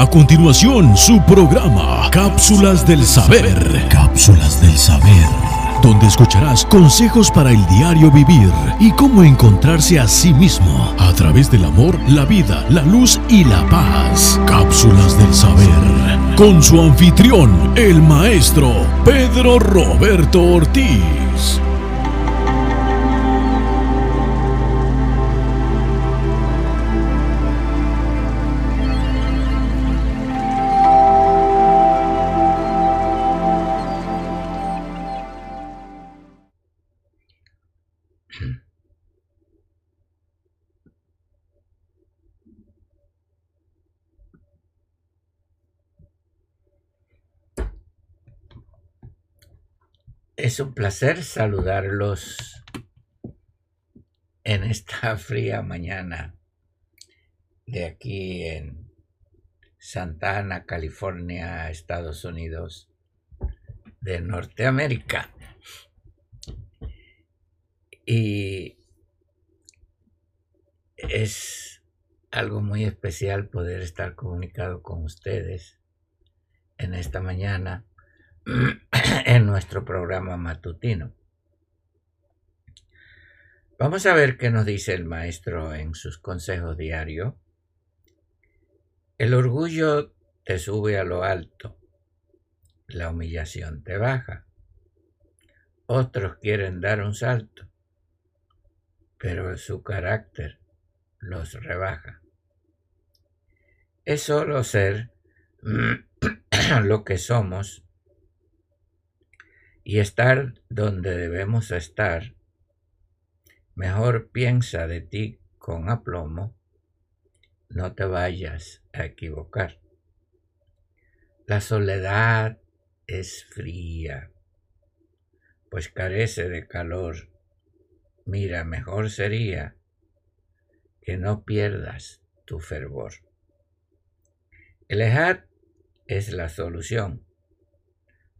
A continuación, su programa, Cápsulas del Saber. Cápsulas del Saber. Donde escucharás consejos para el diario vivir y cómo encontrarse a sí mismo a través del amor, la vida, la luz y la paz. Cápsulas del Saber. Con su anfitrión, el maestro Pedro Roberto Ortiz. Es un placer saludarlos en esta fría mañana de aquí en Santa Ana, California, Estados Unidos de Norteamérica. Y es algo muy especial poder estar comunicado con ustedes en esta mañana en nuestro programa matutino. Vamos a ver qué nos dice el maestro en sus consejos diarios. El orgullo te sube a lo alto, la humillación te baja. Otros quieren dar un salto, pero su carácter los rebaja. Es solo ser lo que somos y estar donde debemos estar, mejor piensa de ti con aplomo, no te vayas a equivocar. La soledad es fría, pues carece de calor. Mira, mejor sería que no pierdas tu fervor. El es la solución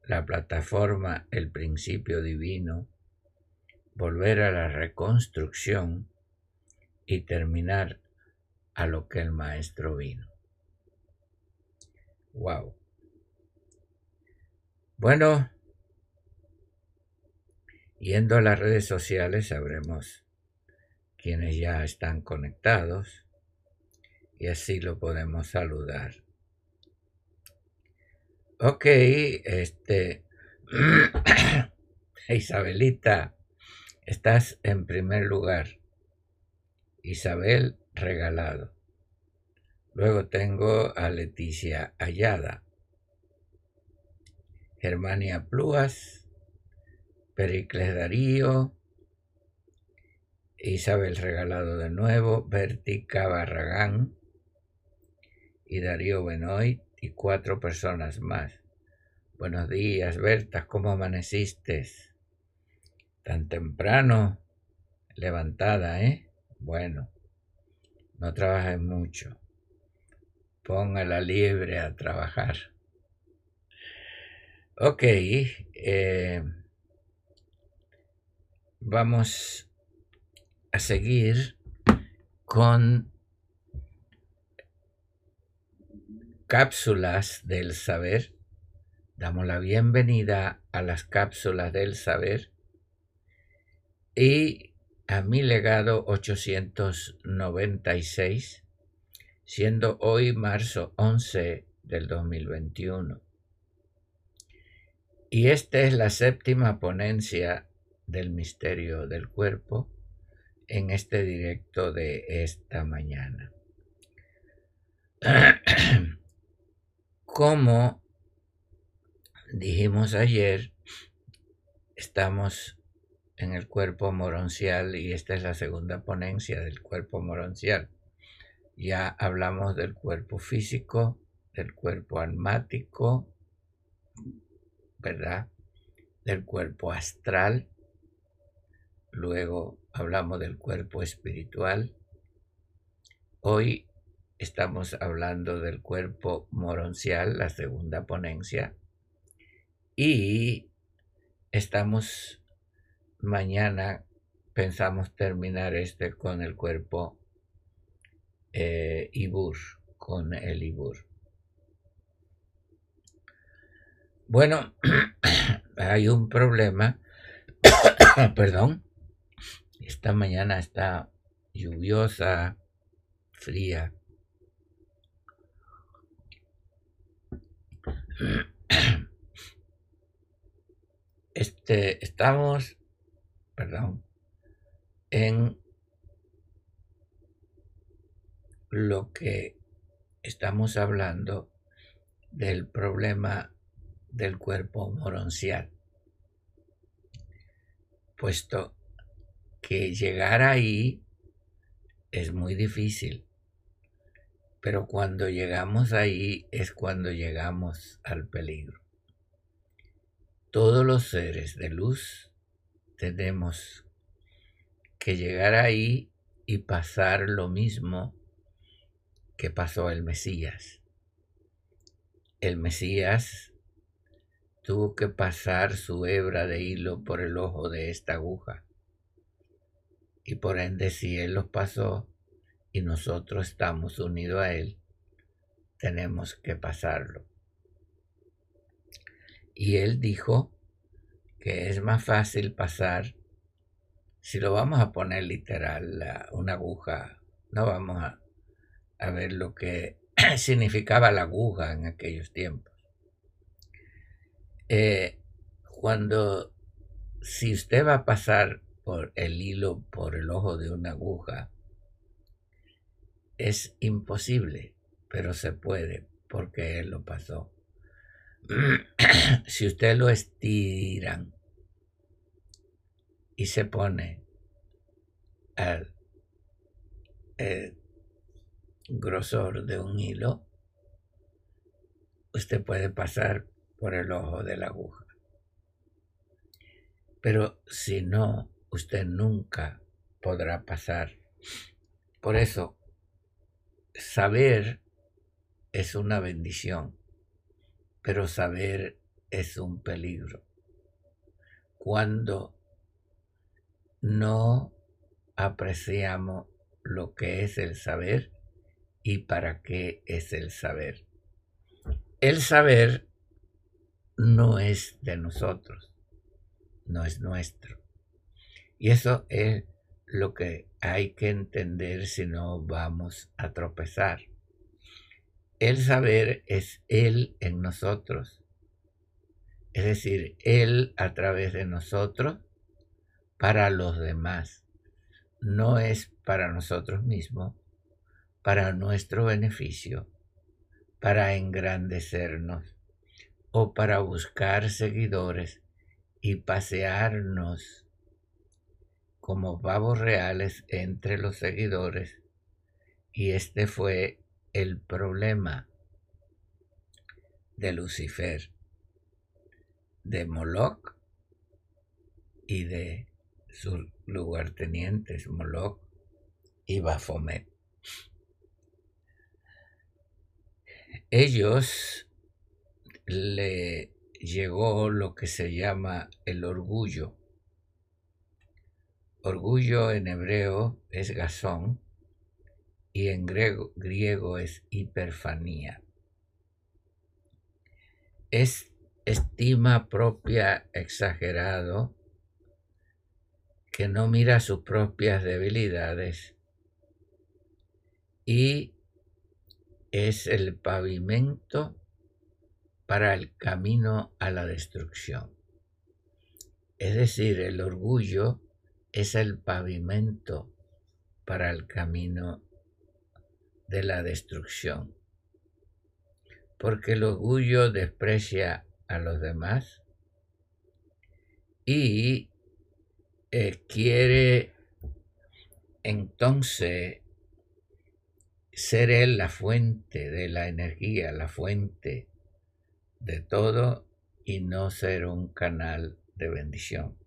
la plataforma El principio divino, volver a la reconstrucción y terminar a lo que el maestro vino. Wow. Bueno, yendo a las redes sociales sabremos quienes ya están conectados y así lo podemos saludar. Ok, este. Isabelita, estás en primer lugar. Isabel regalado. Luego tengo a Leticia Ayada. Germania Plúas, Pericles Darío, Isabel Regalado de nuevo, Bertica Barragán y Darío Benoit y cuatro personas más. Buenos días, Berta, ¿cómo amaneciste? Tan temprano, levantada, ¿eh? Bueno, no trabajes mucho. Póngala libre a trabajar. Ok, eh, vamos a seguir con cápsulas del saber. Damos la bienvenida a las cápsulas del saber y a mi legado 896, siendo hoy marzo 11 del 2021. Y esta es la séptima ponencia del misterio del cuerpo en este directo de esta mañana. Como dijimos ayer, estamos en el cuerpo moroncial y esta es la segunda ponencia del cuerpo moroncial. Ya hablamos del cuerpo físico, del cuerpo almático, ¿verdad? Del cuerpo astral. Luego hablamos del cuerpo espiritual. Hoy Estamos hablando del cuerpo moroncial, la segunda ponencia. Y estamos mañana, pensamos terminar este con el cuerpo eh, Ibur, con el Ibur. Bueno, hay un problema, perdón, esta mañana está lluviosa, fría. Este, estamos, perdón, en lo que estamos hablando del problema del cuerpo moroncial, puesto que llegar ahí es muy difícil, pero cuando llegamos ahí es cuando llegamos al peligro. Todos los seres de luz tenemos que llegar ahí y pasar lo mismo que pasó el Mesías. El Mesías tuvo que pasar su hebra de hilo por el ojo de esta aguja. Y por ende, si Él los pasó y nosotros estamos unidos a Él, tenemos que pasarlo. Y Él dijo que es más fácil pasar, si lo vamos a poner literal, una aguja, no vamos a, a ver lo que significaba la aguja en aquellos tiempos. Eh, cuando, si usted va a pasar por el hilo, por el ojo de una aguja, es imposible, pero se puede, porque él lo pasó. si usted lo estiran y se pone al eh, grosor de un hilo, usted puede pasar por el ojo de la aguja. Pero si no, usted nunca podrá pasar. Por eso, saber es una bendición, pero saber es un peligro. Cuando no apreciamos lo que es el saber y para qué es el saber. El saber no es de nosotros, no es nuestro. Y eso es lo que hay que entender si no vamos a tropezar. El saber es Él en nosotros. Es decir, Él a través de nosotros para los demás. No es para nosotros mismos, para nuestro beneficio, para engrandecernos o para buscar seguidores y pasearnos como pavos reales entre los seguidores. Y este fue el problema de Lucifer, de Moloch y de sus lugartenientes Moloch y Bafomet. Ellos le llegó lo que se llama el orgullo. Orgullo en hebreo es gazón y en griego, es hiperfanía. Es estima propia exagerado que no mira sus propias debilidades y es el pavimento para el camino a la destrucción. Es decir, el orgullo es el pavimento para el camino de la destrucción. Porque el orgullo desprecia a los demás y eh, quiere entonces ser él la fuente de la energía, la fuente de todo y no ser un canal de bendición.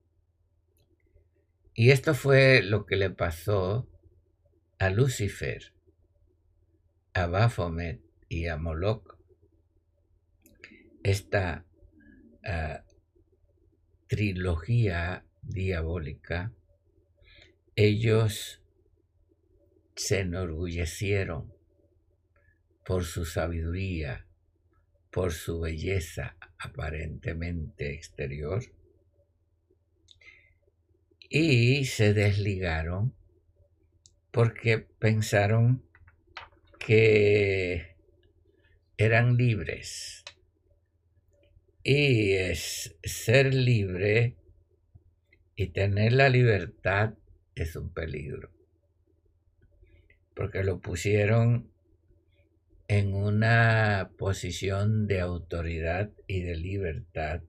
Y esto fue lo que le pasó a Lucifer, a Baphomet y a Moloch. Esta ah, trilogía diabólica, ellos se enorgullecieron por su sabiduría, por su belleza aparentemente exterior y se desligaron porque pensaron que eran libres. Y es ser libre y tener la libertad es un peligro. Porque lo pusieron en una posición de autoridad y de libertad.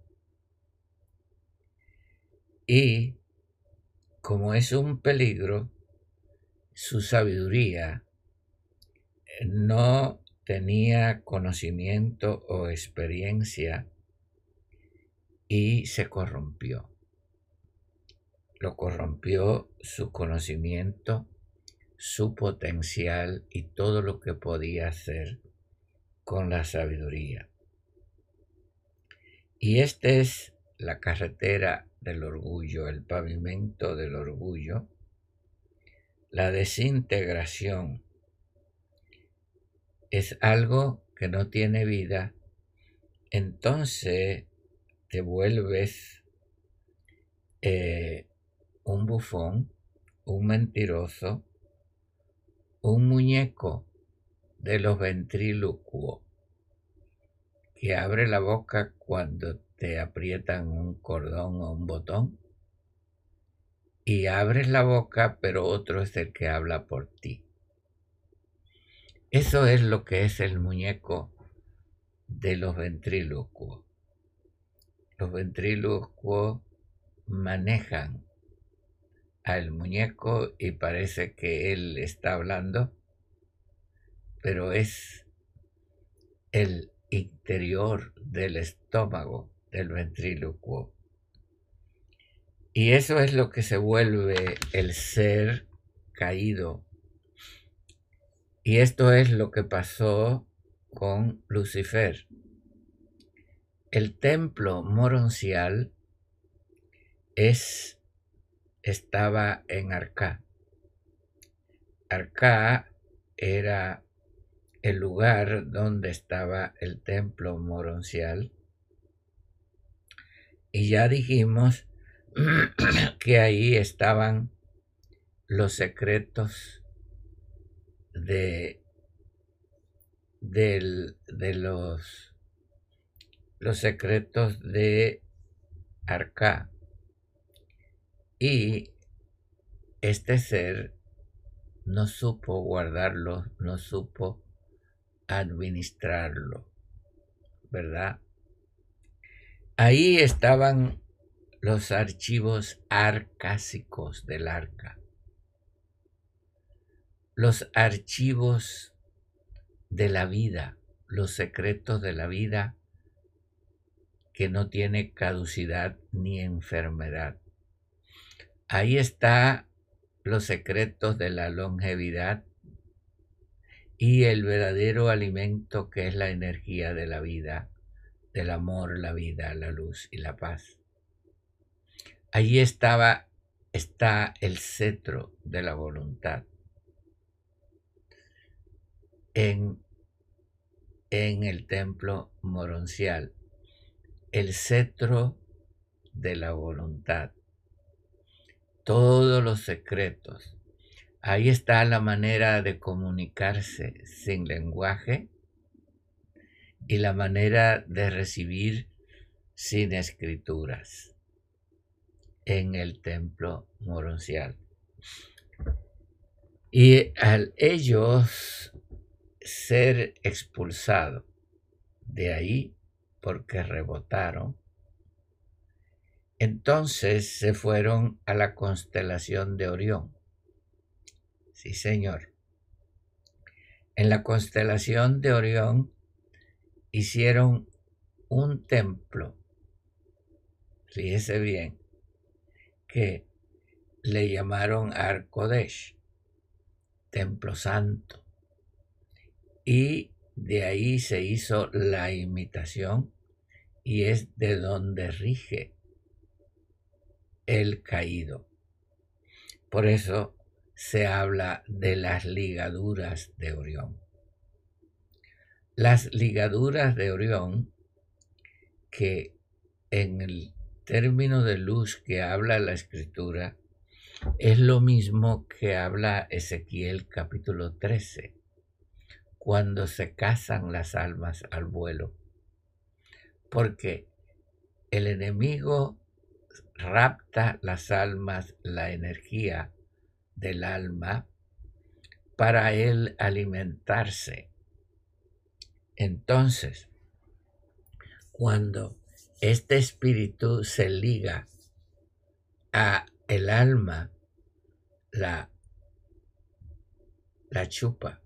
Y como es un peligro, su sabiduría no tenía conocimiento o experiencia y se corrompió. Lo corrompió su conocimiento su potencial y todo lo que podía hacer con la sabiduría. Y esta es la carretera del orgullo, el pavimento del orgullo, la desintegración. Es algo que no tiene vida, entonces te vuelves eh, un bufón, un mentiroso, un muñeco de los ventrílocuos que abre la boca cuando te aprietan un cordón o un botón y abres la boca pero otro es el que habla por ti. Eso es lo que es el muñeco de los ventrílocuos. Los ventrílocuos manejan al muñeco y parece que él está hablando, pero es el interior del estómago del ventrílocuo. Y eso es lo que se vuelve el ser caído. Y esto es lo que pasó con Lucifer. El templo moroncial es estaba en Arcá. Arcá era el lugar donde estaba el templo moroncial. Y ya dijimos que ahí estaban los secretos de, de los, los secretos de Arcá. Y este ser no supo guardarlo, no supo administrarlo, ¿verdad? Ahí estaban los archivos arcásicos del arca, los archivos de la vida, los secretos de la vida que no tiene caducidad ni enfermedad. Ahí está los secretos de la longevidad y el verdadero alimento que es la energía de la vida, del amor, la vida, la luz y la paz. Allí estaba está el cetro de la voluntad. En, en el templo moroncial, el cetro de la voluntad todos los secretos. Ahí está la manera de comunicarse sin lenguaje y la manera de recibir sin escrituras en el templo moroncial. Y al ellos ser expulsados de ahí porque rebotaron, entonces se fueron a la constelación de Orión. Sí, señor. En la constelación de Orión hicieron un templo, fíjese bien, que le llamaron Arkodesh, templo santo. Y de ahí se hizo la imitación y es de donde rige el caído. Por eso se habla de las ligaduras de Orión. Las ligaduras de Orión, que en el término de luz que habla la escritura, es lo mismo que habla Ezequiel capítulo 13, cuando se casan las almas al vuelo. Porque el enemigo rapta las almas, la energía del alma, para él alimentarse. Entonces, cuando este espíritu se liga a el alma, la, la chupa,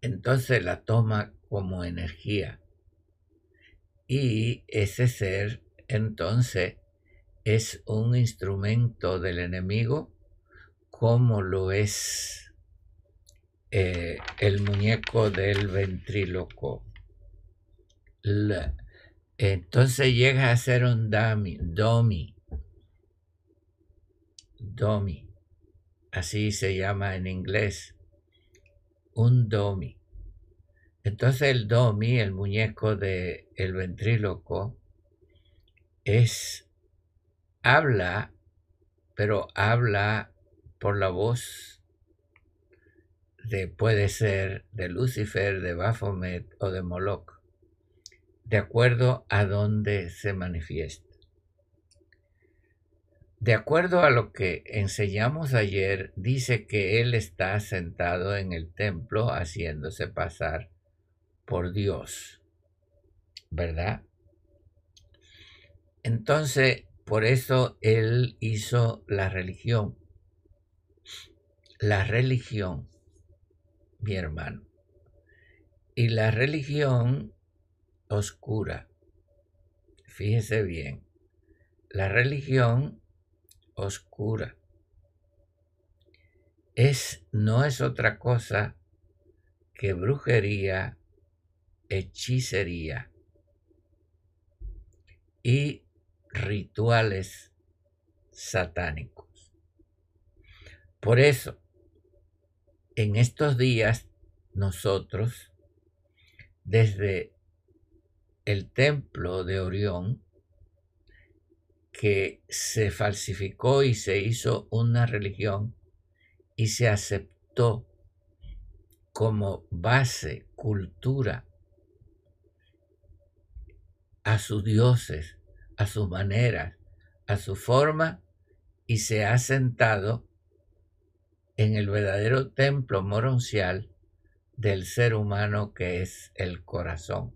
entonces la toma como energía. Y ese ser entonces es un instrumento del enemigo como lo es eh, el muñeco del ventríloco. entonces llega a ser un dummy, domi, domi, así se llama en inglés, un domi. Entonces el domi, el muñeco del el ventríloco, es, habla, pero habla por la voz de, puede ser de Lucifer, de Baphomet o de Moloch, de acuerdo a donde se manifiesta. De acuerdo a lo que enseñamos ayer, dice que Él está sentado en el templo haciéndose pasar por Dios, ¿verdad? Entonces, por eso Él hizo la religión la religión, mi hermano. Y la religión oscura, fíjese bien, la religión oscura es, no es otra cosa que brujería, hechicería y rituales satánicos. Por eso, en estos días nosotros, desde el templo de Orión, que se falsificó y se hizo una religión y se aceptó como base, cultura, a sus dioses, a sus maneras, a su forma, y se ha sentado en el verdadero templo moroncial del ser humano que es el corazón.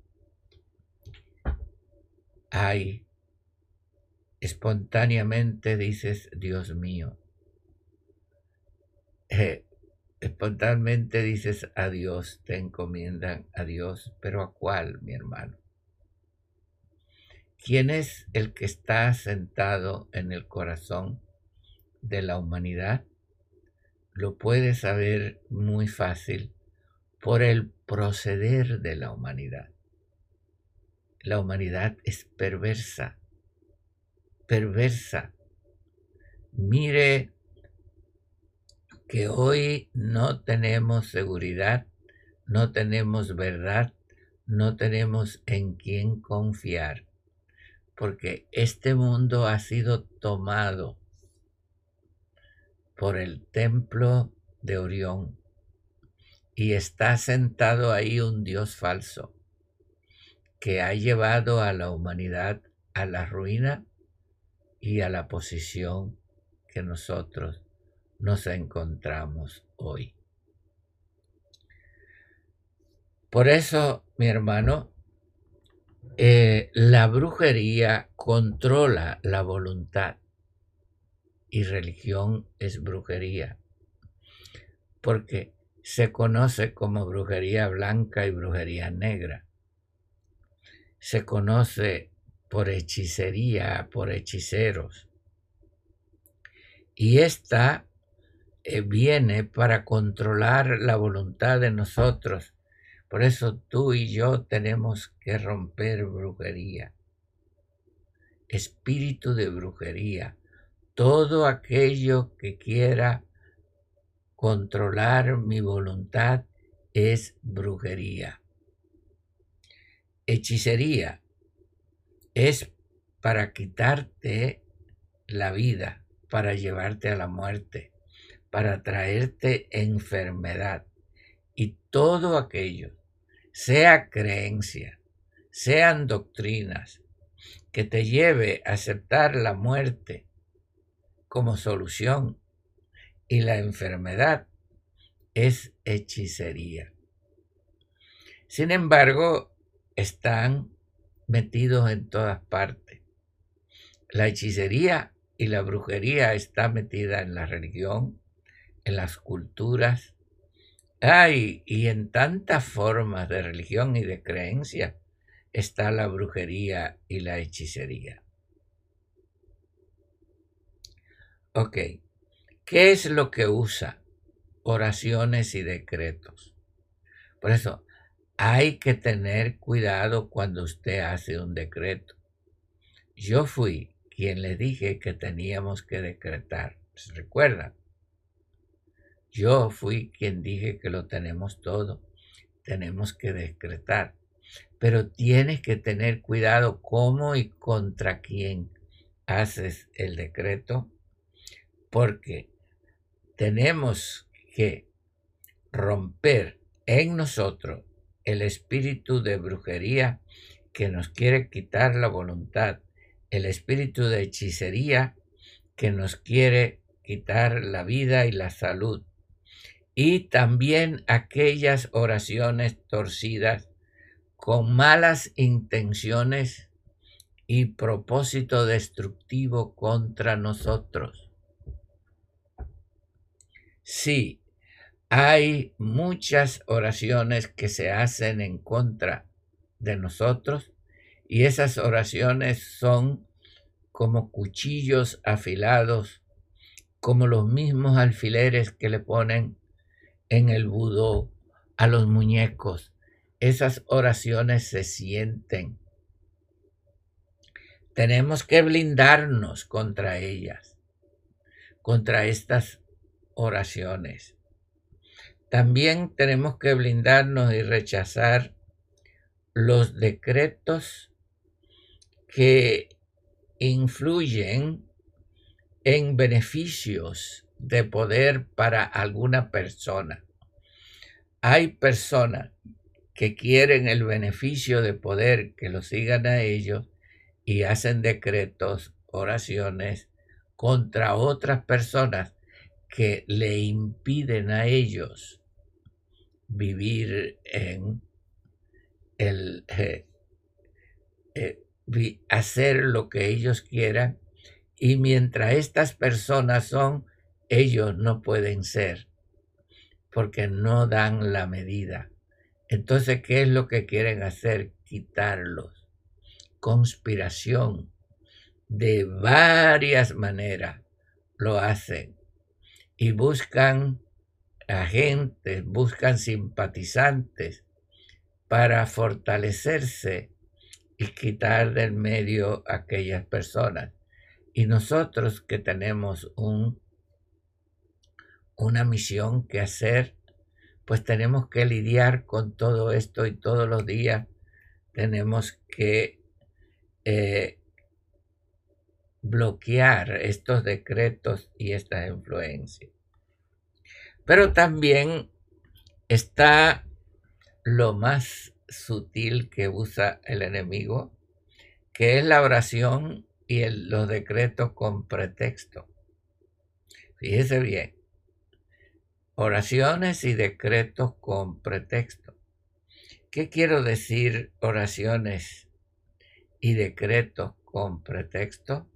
Ay, espontáneamente dices, Dios mío. Eh, espontáneamente dices a Dios, te encomiendan a Dios, pero ¿a cuál, mi hermano? ¿Quién es el que está sentado en el corazón de la humanidad? Lo puede saber muy fácil por el proceder de la humanidad. La humanidad es perversa, perversa. Mire que hoy no tenemos seguridad, no tenemos verdad, no tenemos en quién confiar, porque este mundo ha sido tomado por el templo de Orión y está sentado ahí un Dios falso que ha llevado a la humanidad a la ruina y a la posición que nosotros nos encontramos hoy. Por eso, mi hermano, eh, la brujería controla la voluntad y religión es brujería, porque se conoce como brujería blanca y brujería negra. Se conoce por hechicería, por hechiceros. Y esta eh, viene para controlar la voluntad de nosotros. Por eso tú y yo tenemos que romper brujería. Espíritu de brujería todo aquello que quiera controlar mi voluntad es brujería. hechicería es para quitarte la vida, para llevarte a la muerte, para traerte enfermedad. Y todo aquello, sea creencia, sean doctrinas, que te lleve a aceptar la muerte como solución y la enfermedad es hechicería. Sin embargo, están metidos en todas partes. La hechicería y la brujería está metida en la religión, en las culturas. Ay, y en tantas formas de religión y de creencia está la brujería y la hechicería. Ok, ¿qué es lo que usa? Oraciones y decretos. Por eso, hay que tener cuidado cuando usted hace un decreto. Yo fui quien le dije que teníamos que decretar. ¿Se recuerdan? Yo fui quien dije que lo tenemos todo. Tenemos que decretar. Pero tienes que tener cuidado cómo y contra quién haces el decreto porque tenemos que romper en nosotros el espíritu de brujería que nos quiere quitar la voluntad, el espíritu de hechicería que nos quiere quitar la vida y la salud, y también aquellas oraciones torcidas con malas intenciones y propósito destructivo contra nosotros. Sí, hay muchas oraciones que se hacen en contra de nosotros y esas oraciones son como cuchillos afilados, como los mismos alfileres que le ponen en el budo a los muñecos. Esas oraciones se sienten. Tenemos que blindarnos contra ellas, contra estas oraciones. También tenemos que blindarnos y rechazar los decretos que influyen en beneficios de poder para alguna persona. Hay personas que quieren el beneficio de poder que lo sigan a ellos y hacen decretos, oraciones contra otras personas que le impiden a ellos vivir en el eh, eh, hacer lo que ellos quieran y mientras estas personas son, ellos no pueden ser porque no dan la medida. Entonces, ¿qué es lo que quieren hacer? Quitarlos. Conspiración. De varias maneras lo hacen y buscan agentes, buscan simpatizantes para fortalecerse y quitar del medio a aquellas personas. Y nosotros que tenemos un, una misión que hacer, pues tenemos que lidiar con todo esto y todos los días tenemos que eh, bloquear estos decretos y estas influencias. Pero también está lo más sutil que usa el enemigo, que es la oración y los decretos con pretexto. Fíjese bien, oraciones y decretos con pretexto. ¿Qué quiero decir oraciones y decretos con pretexto?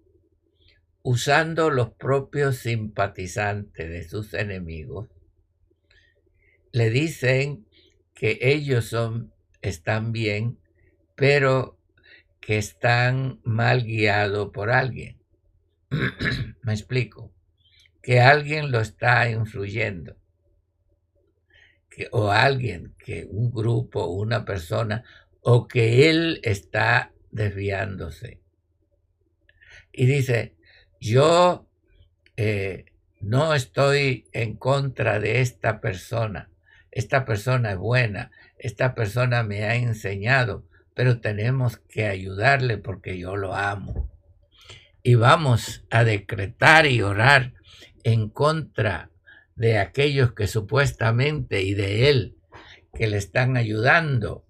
Usando los propios simpatizantes de sus enemigos, le dicen que ellos son, están bien, pero que están mal guiados por alguien. Me explico. Que alguien lo está influyendo. Que, o alguien, que un grupo, una persona, o que él está desviándose. Y dice, yo eh, no estoy en contra de esta persona. Esta persona es buena. Esta persona me ha enseñado pero tenemos que ayudarle porque yo lo amo. Y vamos a decretar y orar en contra de aquellos que supuestamente y de él que le están ayudando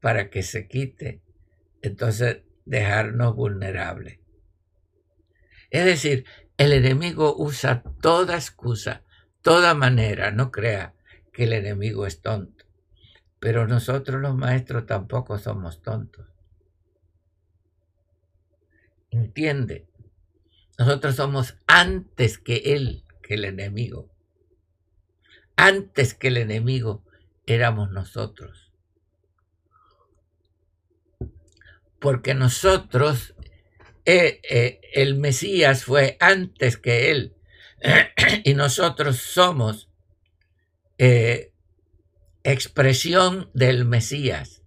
para que se quite. Entonces, dejarnos vulnerables. Es decir, el enemigo usa toda excusa, toda manera, no crea que el enemigo es tonto. Pero nosotros los maestros tampoco somos tontos. Entiende, nosotros somos antes que él, que el enemigo. Antes que el enemigo éramos nosotros. Porque nosotros, eh, eh, el Mesías fue antes que él. y nosotros somos eh, expresión del Mesías.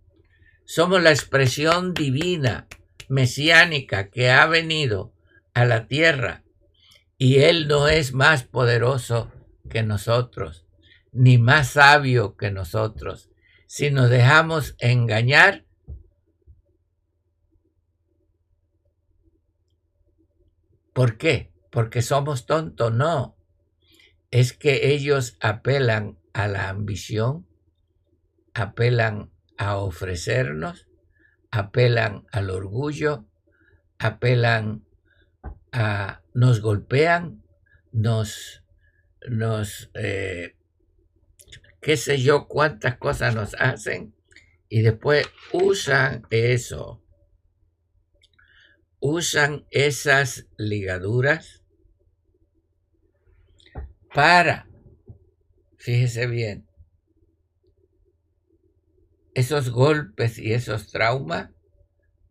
Somos la expresión divina, mesiánica, que ha venido a la tierra. Y Él no es más poderoso que nosotros, ni más sabio que nosotros. Si nos dejamos engañar, ¿por qué? Porque somos tontos, no. Es que ellos apelan a la ambición, apelan a ofrecernos, apelan al orgullo, apelan a, nos golpean, nos, nos, eh, qué sé yo, cuántas cosas nos hacen y después usan eso, usan esas ligaduras para Fíjese bien, esos golpes y esos traumas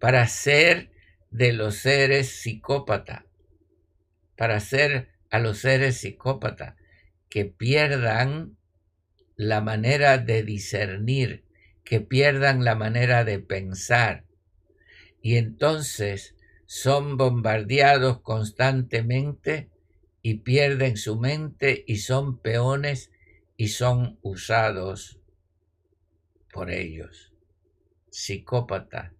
para hacer de los seres psicópata, para hacer a los seres psicópatas que pierdan la manera de discernir, que pierdan la manera de pensar. Y entonces son bombardeados constantemente y pierden su mente y son peones y son usados por ellos. Psicópata,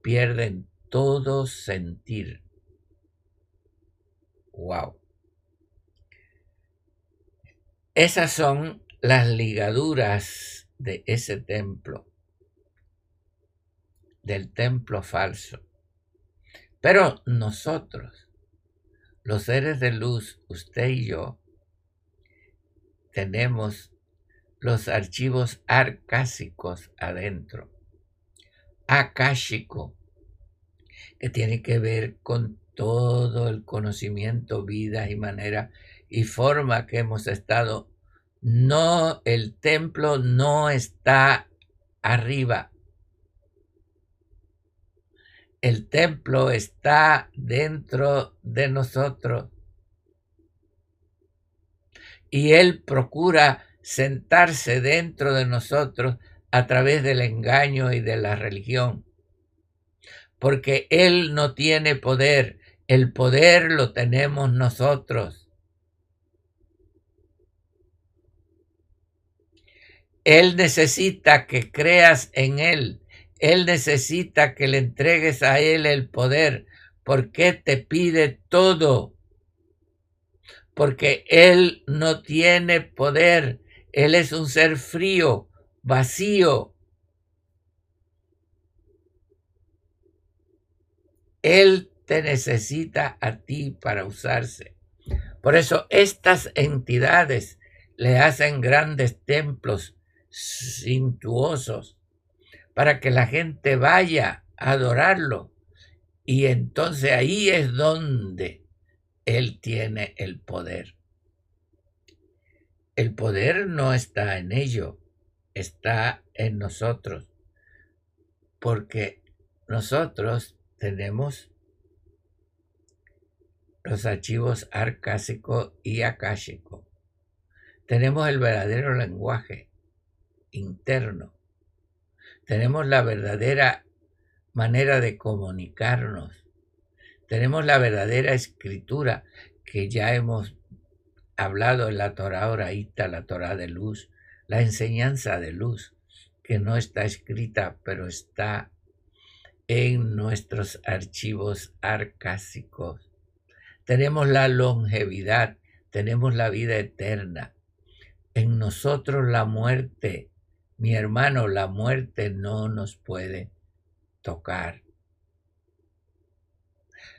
pierden todo sentir. Wow. Esas son las ligaduras de ese templo, del templo falso. Pero nosotros, los seres de luz, usted y yo, tenemos los archivos arcásicos adentro. Akáshico, que tiene que ver con todo el conocimiento, vida y manera y forma que hemos estado. No, el templo no está arriba. El templo está dentro de nosotros y Él procura sentarse dentro de nosotros a través del engaño y de la religión. Porque Él no tiene poder, el poder lo tenemos nosotros. Él necesita que creas en Él. Él necesita que le entregues a Él el poder, porque te pide todo porque Él no tiene poder, Él es un ser frío, vacío. Él te necesita a ti para usarse. Por eso estas entidades le hacen grandes templos cintuosos para que la gente vaya a adorarlo. Y entonces ahí es donde él tiene el poder. El poder no está en ello, está en nosotros, porque nosotros tenemos los archivos arcásico y akáshico. Tenemos el verdadero lenguaje interno. Tenemos la verdadera manera de comunicarnos tenemos la verdadera escritura que ya hemos hablado en la Torah oraíta, la Torah de luz, la enseñanza de luz, que no está escrita, pero está en nuestros archivos arcásicos. Tenemos la longevidad, tenemos la vida eterna. En nosotros la muerte, mi hermano, la muerte no nos puede tocar.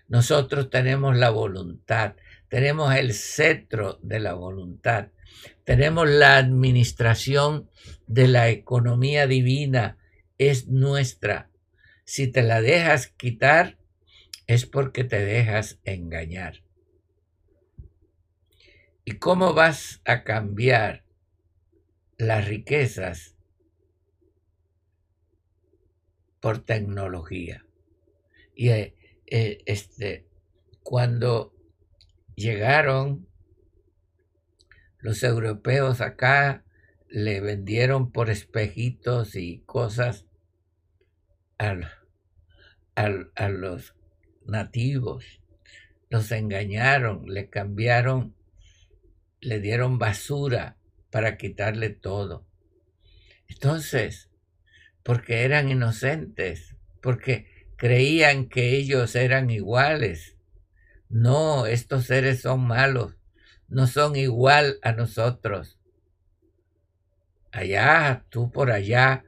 Nosotros tenemos la voluntad, tenemos el cetro de la voluntad, tenemos la administración de la economía divina, es nuestra. Si te la dejas quitar, es porque te dejas engañar. ¿Y cómo vas a cambiar las riquezas por tecnología? Y eh, eh, este, cuando llegaron los europeos acá, le vendieron por espejitos y cosas a los nativos. Los engañaron, le cambiaron, le dieron basura para quitarle todo. Entonces, porque eran inocentes, porque creían que ellos eran iguales. No, estos seres son malos, no son igual a nosotros. Allá, tú por allá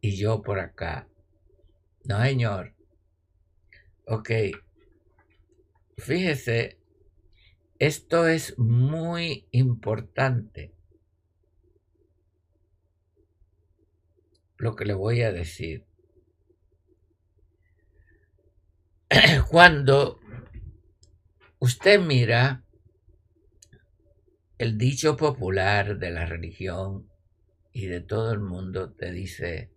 y yo por acá. No, señor. Ok. Fíjese, esto es muy importante. Lo que le voy a decir. Cuando usted mira el dicho popular de la religión y de todo el mundo, te dice,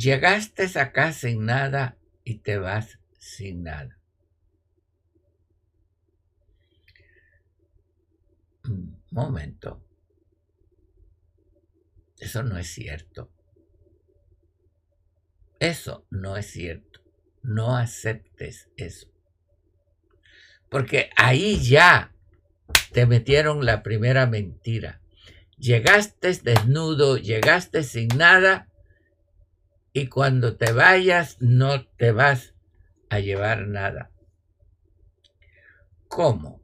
Llegaste acá sin nada y te vas sin nada. Momento. Eso no es cierto. Eso no es cierto. No aceptes eso. Porque ahí ya te metieron la primera mentira. Llegaste desnudo, llegaste sin nada y cuando te vayas no te vas a llevar nada. ¿Cómo?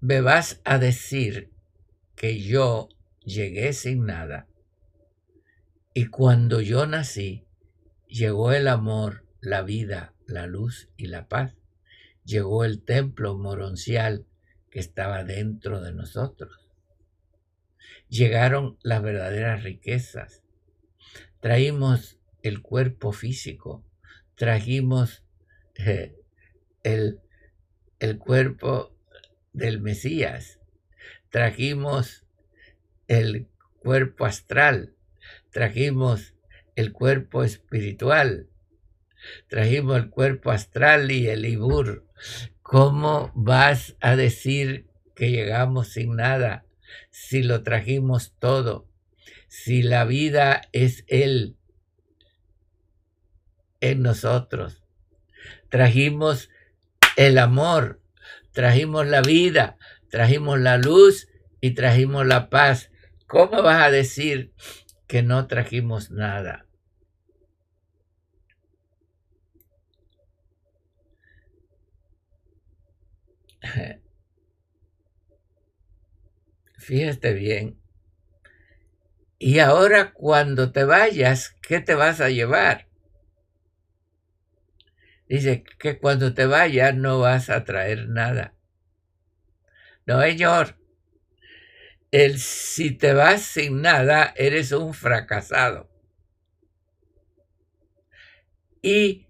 ¿Me vas a decir que yo llegué sin nada? Y cuando yo nací, llegó el amor, la vida, la luz y la paz. Llegó el templo moroncial que estaba dentro de nosotros. Llegaron las verdaderas riquezas. Traímos el cuerpo físico, trajimos eh, el, el cuerpo del Mesías, trajimos el cuerpo astral, trajimos el cuerpo espiritual, trajimos el cuerpo astral y el ibur. ¿Cómo vas a decir que llegamos sin nada si lo trajimos todo? Si la vida es Él, en nosotros. Trajimos el amor, trajimos la vida, trajimos la luz y trajimos la paz. ¿Cómo vas a decir que no trajimos nada? Fíjate bien. Y ahora cuando te vayas, ¿qué te vas a llevar? Dice que cuando te vayas no vas a traer nada. No, señor. El si te vas sin nada, eres un fracasado. Y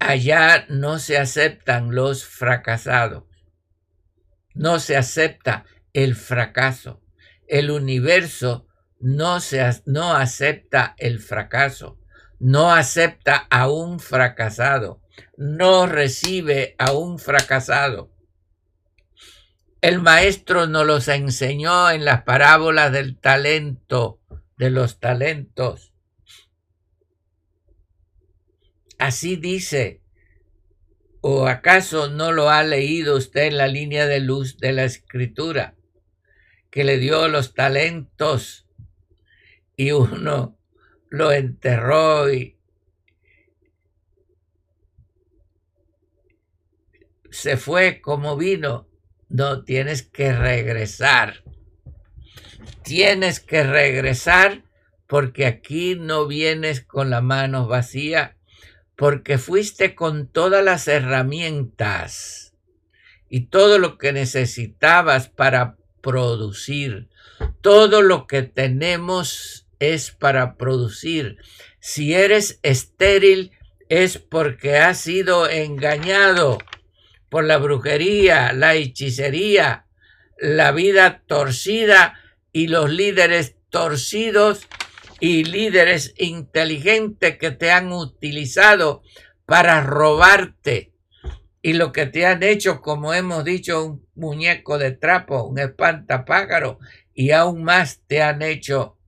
allá no se aceptan los fracasados. No se acepta el fracaso. El universo no, se, no acepta el fracaso. No acepta a un fracasado no recibe a un fracasado. El maestro nos los enseñó en las parábolas del talento, de los talentos. Así dice, ¿o acaso no lo ha leído usted en la línea de luz de la escritura? que le dio los talentos y uno lo enterró y se fue como vino. No, tienes que regresar. Tienes que regresar porque aquí no vienes con la mano vacía, porque fuiste con todas las herramientas y todo lo que necesitabas para producir. Todo lo que tenemos es para producir. Si eres estéril es porque has sido engañado por la brujería, la hechicería, la vida torcida y los líderes torcidos y líderes inteligentes que te han utilizado para robarte. Y lo que te han hecho, como hemos dicho, un muñeco de trapo, un espantapájaro, y aún más te han hecho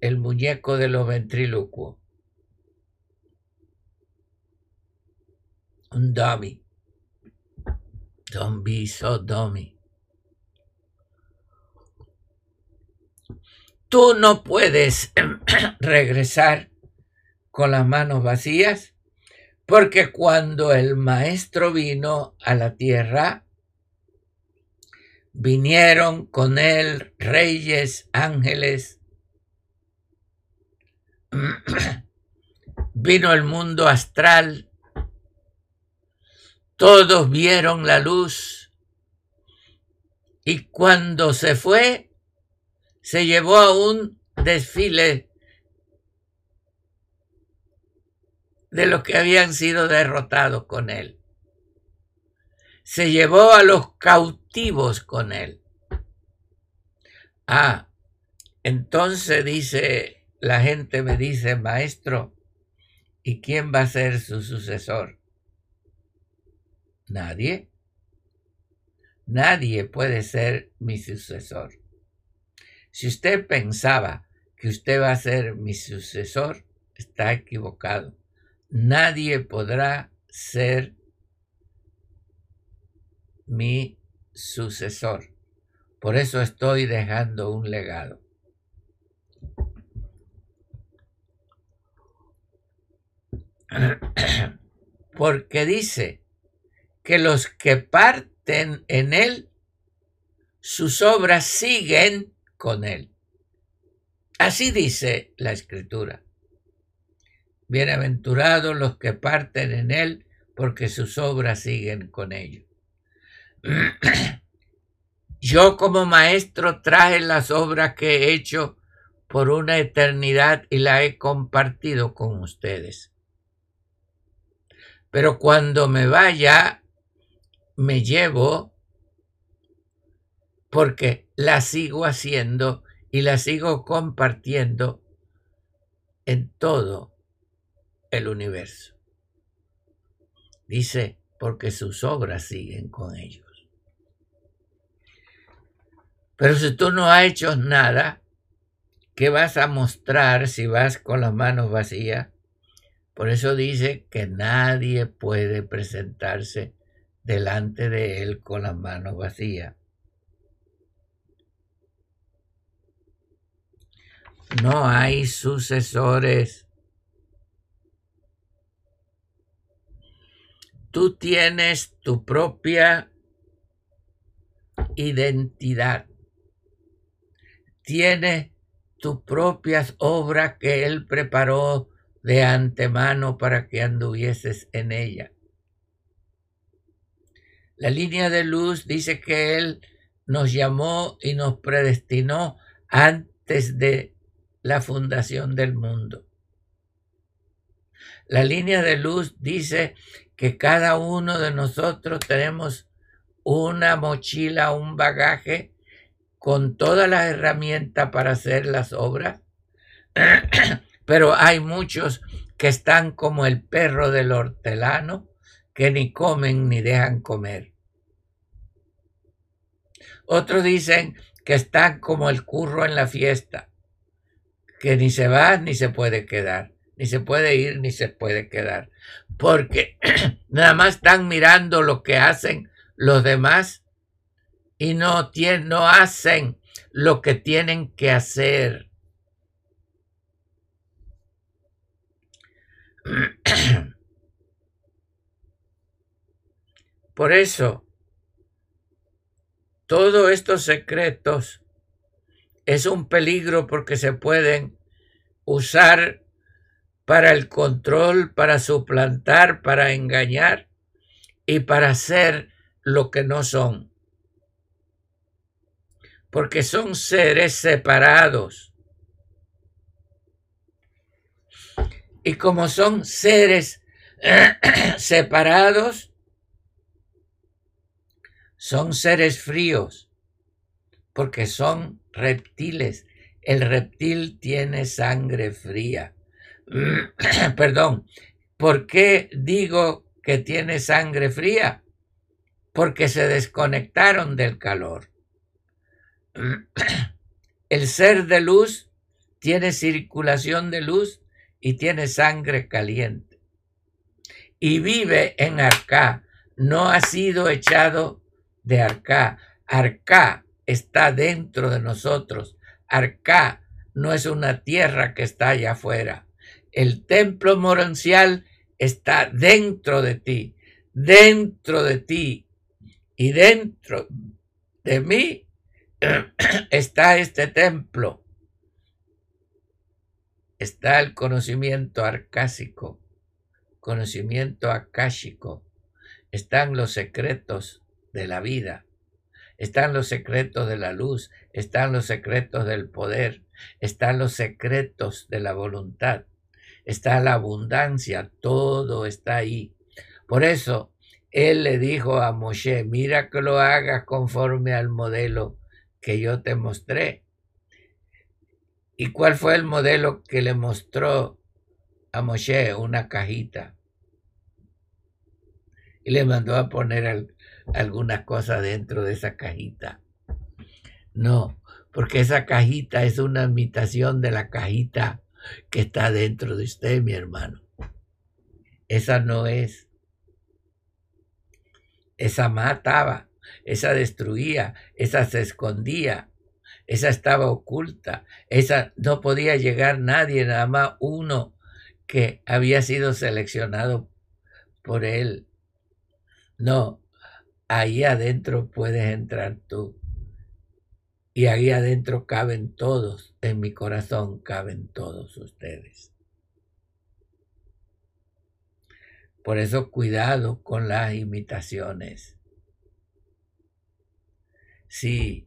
el muñeco de los ventrílocuos. Un dummy. Don't be so dummy. Tú no puedes regresar con las manos vacías porque cuando el maestro vino a la tierra, vinieron con él reyes, ángeles, vino el mundo astral, todos vieron la luz y cuando se fue, se llevó a un desfile de los que habían sido derrotados con él. Se llevó a los cautivos con él. Ah, entonces dice, la gente me dice, maestro, ¿y quién va a ser su sucesor? Nadie. Nadie puede ser mi sucesor. Si usted pensaba que usted va a ser mi sucesor, está equivocado. Nadie podrá ser mi sucesor. Por eso estoy dejando un legado. Porque dice que los que parten en él, sus obras siguen con él. Así dice la escritura. Bienaventurados los que parten en él, porque sus obras siguen con ellos. Yo como maestro traje las obras que he hecho por una eternidad y la he compartido con ustedes. Pero cuando me vaya, me llevo porque la sigo haciendo y la sigo compartiendo en todo el universo. Dice, porque sus obras siguen con ellos. Pero si tú no has hecho nada, ¿qué vas a mostrar si vas con las manos vacías? Por eso dice que nadie puede presentarse delante de él con las manos vacías. No hay sucesores. Tú tienes tu propia identidad. Tienes tus propias obras que Él preparó de antemano para que anduvieses en ella. La línea de luz dice que Él nos llamó y nos predestinó antes de la fundación del mundo. La línea de luz dice que cada uno de nosotros tenemos una mochila, un bagaje con todas las herramientas para hacer las obras pero hay muchos que están como el perro del hortelano, que ni comen ni dejan comer. Otros dicen que están como el curro en la fiesta, que ni se va ni se puede quedar, ni se puede ir ni se puede quedar, porque nada más están mirando lo que hacen los demás y no, no hacen lo que tienen que hacer. Por eso, todos estos secretos es un peligro porque se pueden usar para el control, para suplantar, para engañar y para hacer lo que no son. Porque son seres separados. Y como son seres separados, son seres fríos, porque son reptiles. El reptil tiene sangre fría. Perdón, ¿por qué digo que tiene sangre fría? Porque se desconectaron del calor. El ser de luz tiene circulación de luz y tiene sangre caliente. Y vive en Arcá, no ha sido echado de Arcá. Arcá está dentro de nosotros. Arcá no es una tierra que está allá afuera. El templo morancial está dentro de ti, dentro de ti y dentro de mí está este templo. Está el conocimiento arcásico, conocimiento akáshico. Están los secretos de la vida. Están los secretos de la luz, están los secretos del poder, están los secretos de la voluntad, está la abundancia, todo está ahí. Por eso él le dijo a Moshe, mira que lo hagas conforme al modelo que yo te mostré. ¿Y cuál fue el modelo que le mostró a Moshe? Una cajita. Y le mandó a poner al, alguna cosa dentro de esa cajita. No, porque esa cajita es una imitación de la cajita que está dentro de usted, mi hermano. Esa no es. Esa mataba, esa destruía, esa se escondía, esa estaba oculta, esa no podía llegar nadie, nada más uno que había sido seleccionado por él. No, ahí adentro puedes entrar tú. Y ahí adentro caben todos, en mi corazón caben todos ustedes. Por eso cuidado con las imitaciones. Si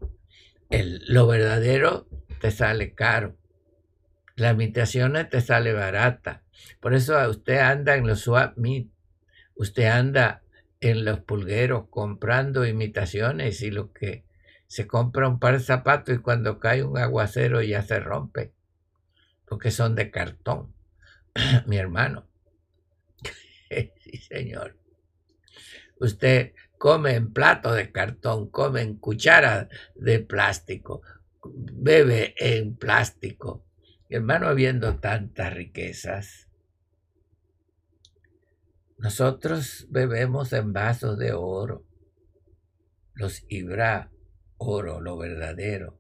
el, lo verdadero te sale caro, las imitaciones te sale barata. Por eso usted anda en los swap meet, usted anda en los pulgueros comprando imitaciones y lo que se compra un par de zapatos y cuando cae un aguacero ya se rompe, porque son de cartón, mi hermano. sí, señor. Usted come en plato de cartón, come en cuchara de plástico, bebe en plástico. hermano, viendo tantas riquezas, nosotros bebemos en vasos de oro, los Ibra, oro, lo verdadero,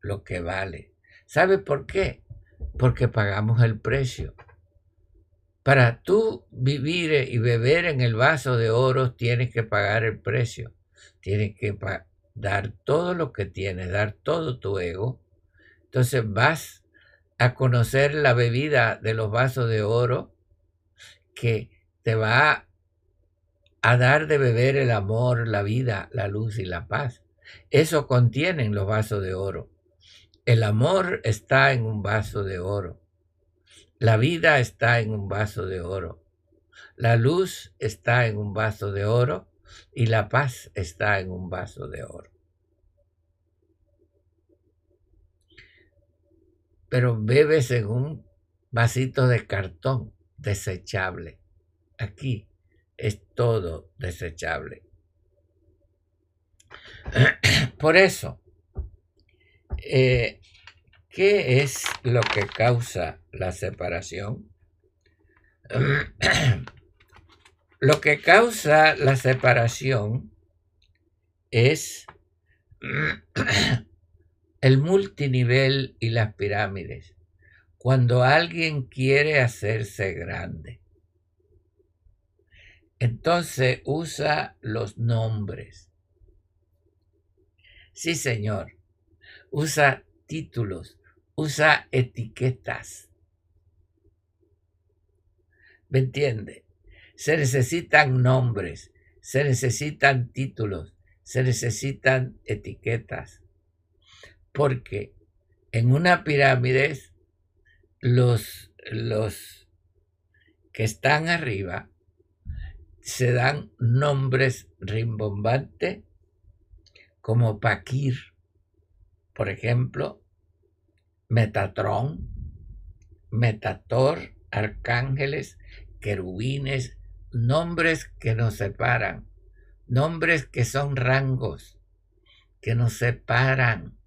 lo que vale. ¿Sabe por qué? Porque pagamos el precio. Para tú vivir y beber en el vaso de oro tienes que pagar el precio. Tienes que dar todo lo que tienes, dar todo tu ego. Entonces vas a conocer la bebida de los vasos de oro que te va a dar de beber el amor, la vida, la luz y la paz. Eso contienen los vasos de oro. El amor está en un vaso de oro. La vida está en un vaso de oro. La luz está en un vaso de oro y la paz está en un vaso de oro. Pero bebes en un vasito de cartón desechable. Aquí es todo desechable. Por eso, eh, ¿qué es lo que causa la separación? lo que causa la separación es el multinivel y las pirámides. Cuando alguien quiere hacerse grande, entonces usa los nombres. Sí, señor. Usa títulos, usa etiquetas. ¿Me entiende? Se necesitan nombres, se necesitan títulos, se necesitan etiquetas. Porque en una pirámide los, los que están arriba se dan nombres rimbombantes como Paquir, por ejemplo, Metatron, Metator, arcángeles, querubines, nombres que nos separan, nombres que son rangos, que nos separan.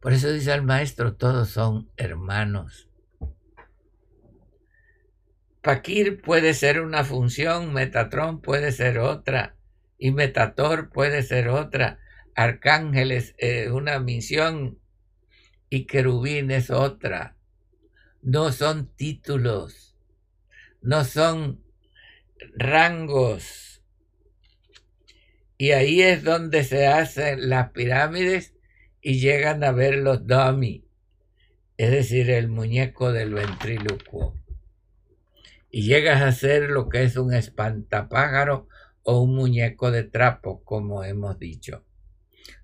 Por eso dice el maestro, todos son hermanos. Paquir puede ser una función, Metatron puede ser otra, y Metator puede ser otra, Arcángeles es una misión y Querubín es otra. No son títulos, no son rangos. Y ahí es donde se hacen las pirámides y llegan a ver los dummy, es decir, el muñeco del ventrílocuo y llegas a ser lo que es un espantapájaro o un muñeco de trapo, como hemos dicho.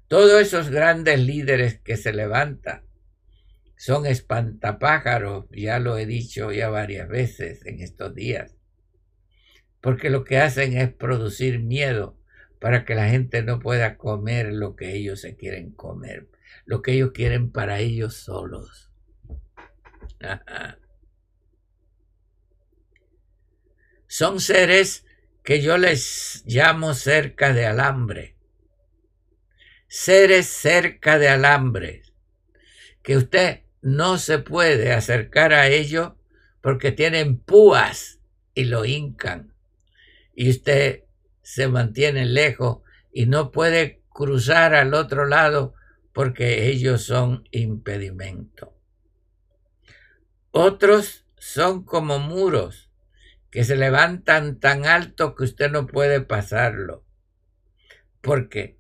Todos esos grandes líderes que se levantan son espantapájaros, ya lo he dicho ya varias veces en estos días, porque lo que hacen es producir miedo para que la gente no pueda comer lo que ellos se quieren comer, lo que ellos quieren para ellos solos. Son seres que yo les llamo cerca de alambre. Seres cerca de alambre. Que usted no se puede acercar a ellos porque tienen púas y lo hincan. Y usted se mantiene lejos y no puede cruzar al otro lado porque ellos son impedimento. Otros son como muros que se levantan tan alto que usted no puede pasarlo. Porque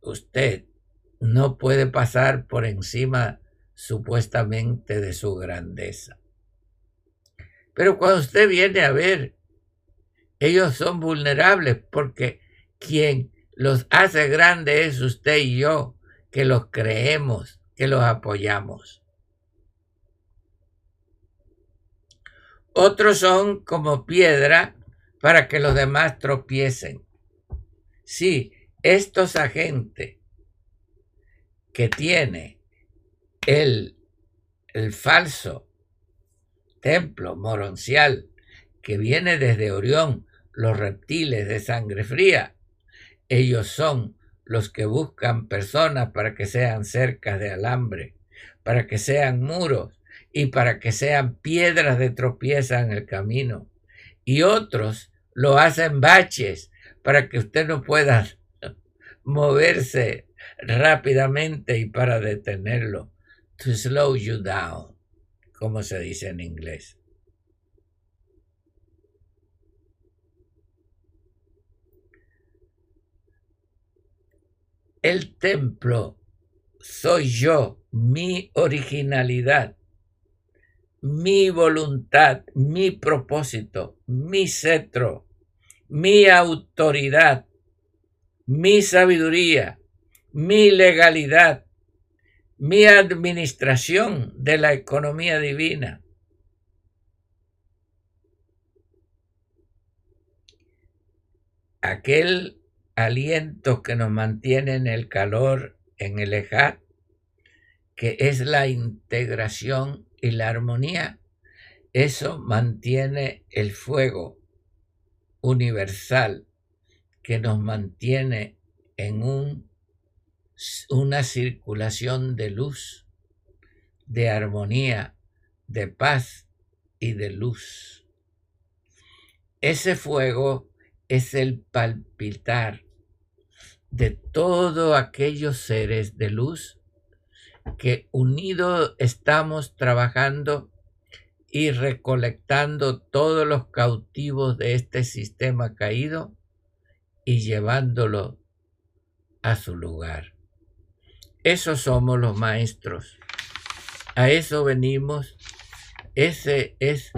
usted no puede pasar por encima supuestamente de su grandeza. Pero cuando usted viene a ver, ellos son vulnerables porque quien los hace grandes es usted y yo, que los creemos, que los apoyamos. Otros son como piedra para que los demás tropiecen. Sí, estos agentes que tiene el, el falso templo moroncial que viene desde Orión, los reptiles de sangre fría, ellos son los que buscan personas para que sean cercas de alambre, para que sean muros, y para que sean piedras de tropieza en el camino. Y otros lo hacen baches para que usted no pueda moverse rápidamente y para detenerlo. To slow you down, como se dice en inglés. El templo soy yo, mi originalidad mi voluntad, mi propósito, mi cetro, mi autoridad, mi sabiduría, mi legalidad, mi administración de la economía divina. Aquel aliento que nos mantiene en el calor, en el ejat, que es la integración y la armonía, eso mantiene el fuego universal que nos mantiene en un, una circulación de luz, de armonía, de paz y de luz. Ese fuego es el palpitar de todos aquellos seres de luz que unidos estamos trabajando y recolectando todos los cautivos de este sistema caído y llevándolo a su lugar. Esos somos los maestros. A eso venimos. Ese es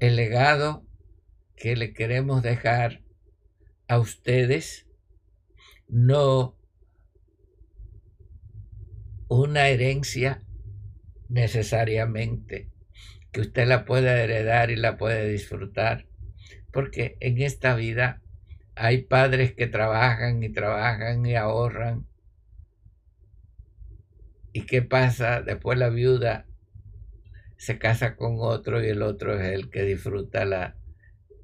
el legado que le queremos dejar a ustedes. No una herencia necesariamente, que usted la pueda heredar y la puede disfrutar, porque en esta vida hay padres que trabajan y trabajan y ahorran. ¿Y qué pasa? Después la viuda se casa con otro y el otro es el que disfruta la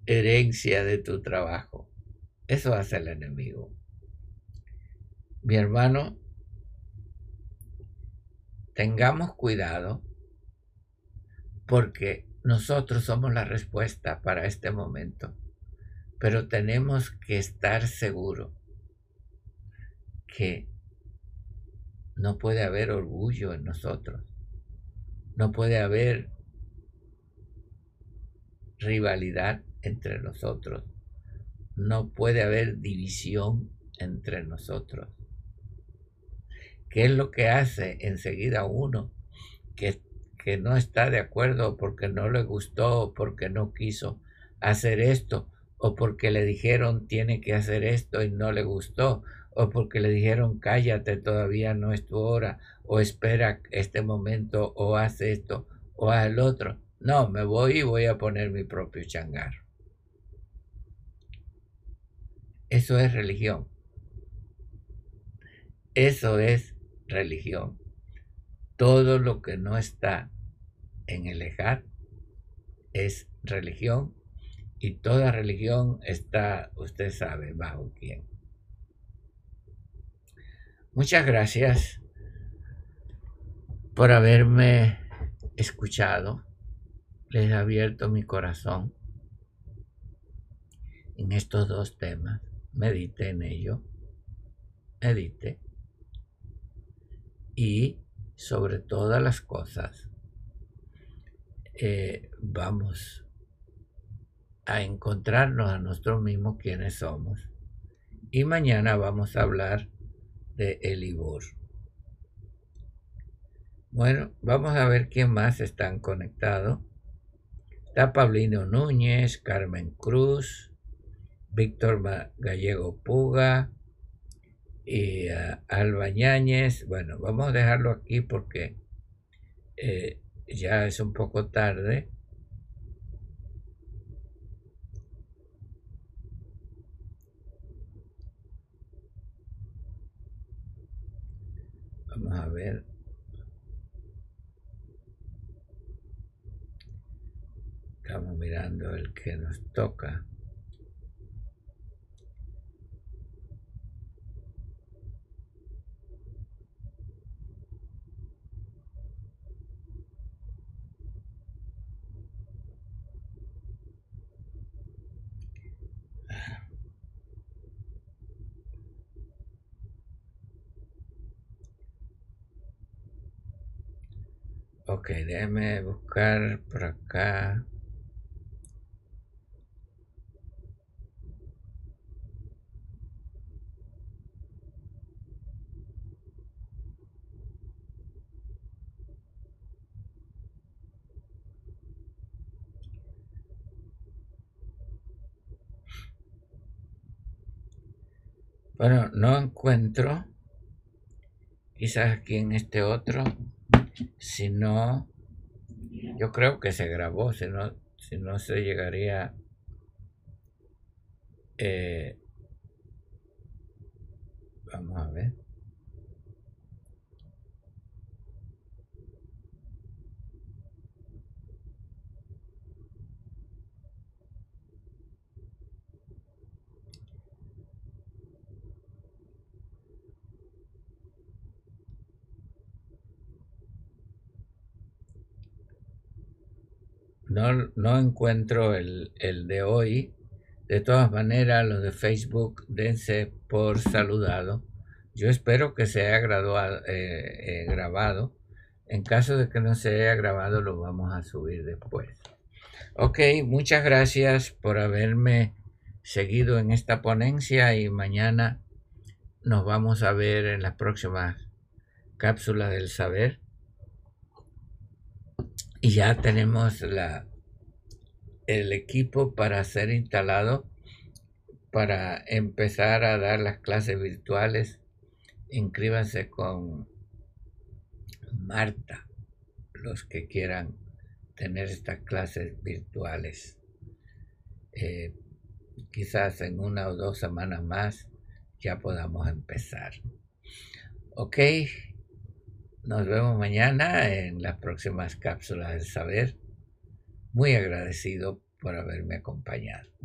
herencia de tu trabajo. Eso hace el enemigo. Mi hermano, tengamos cuidado porque nosotros somos la respuesta para este momento. Pero tenemos que estar seguros que no puede haber orgullo en nosotros. No puede haber rivalidad entre nosotros. No puede haber división entre nosotros. ¿Qué es lo que hace enseguida uno que, que no está de acuerdo porque no le gustó, porque no quiso hacer esto? o porque le dijeron tiene que hacer esto y no le gustó, o porque le dijeron cállate, todavía no es tu hora, o espera este momento, o haz esto, o haz el otro. No, me voy y voy a poner mi propio changar. Eso es religión. Eso es religión. Todo lo que no está en el ejat es religión y toda religión está, usted sabe, bajo quién. Muchas gracias por haberme escuchado. Les he abierto mi corazón en estos dos temas. Medite en ello. Medite. Y sobre todas las cosas, eh, vamos a encontrarnos a nosotros mismos quiénes somos. Y mañana vamos a hablar de Elibor. Bueno, vamos a ver quién más están conectados. Está Pablino Núñez, Carmen Cruz, Víctor Gallego Puga y uh, Alba Bueno, vamos a dejarlo aquí porque eh, ya es un poco tarde. Vamos a ver. Estamos mirando el que nos toca. Ok, déjame buscar por acá. Bueno, no encuentro. Quizás aquí en este otro. Si no, yo creo que se grabó, si no, si no se llegaría... Eh, vamos a ver. No, encuentro el, el, de hoy, De todas maneras, los de Facebook, dense por saludado. Yo espero que se haya eh, eh, grabado. En caso de que no se haya grabado, lo vamos a subir después. Ok, muchas gracias por haberme seguido en esta ponencia y mañana nos vamos a ver en las próximas cápsulas del saber. Y ya tenemos la, el equipo para ser instalado para empezar a dar las clases virtuales. Inscríbanse con Marta, los que quieran tener estas clases virtuales. Eh, quizás en una o dos semanas más ya podamos empezar. Ok, nos vemos mañana en las próximas cápsulas del saber. Muy agradecido por haberme acompañado.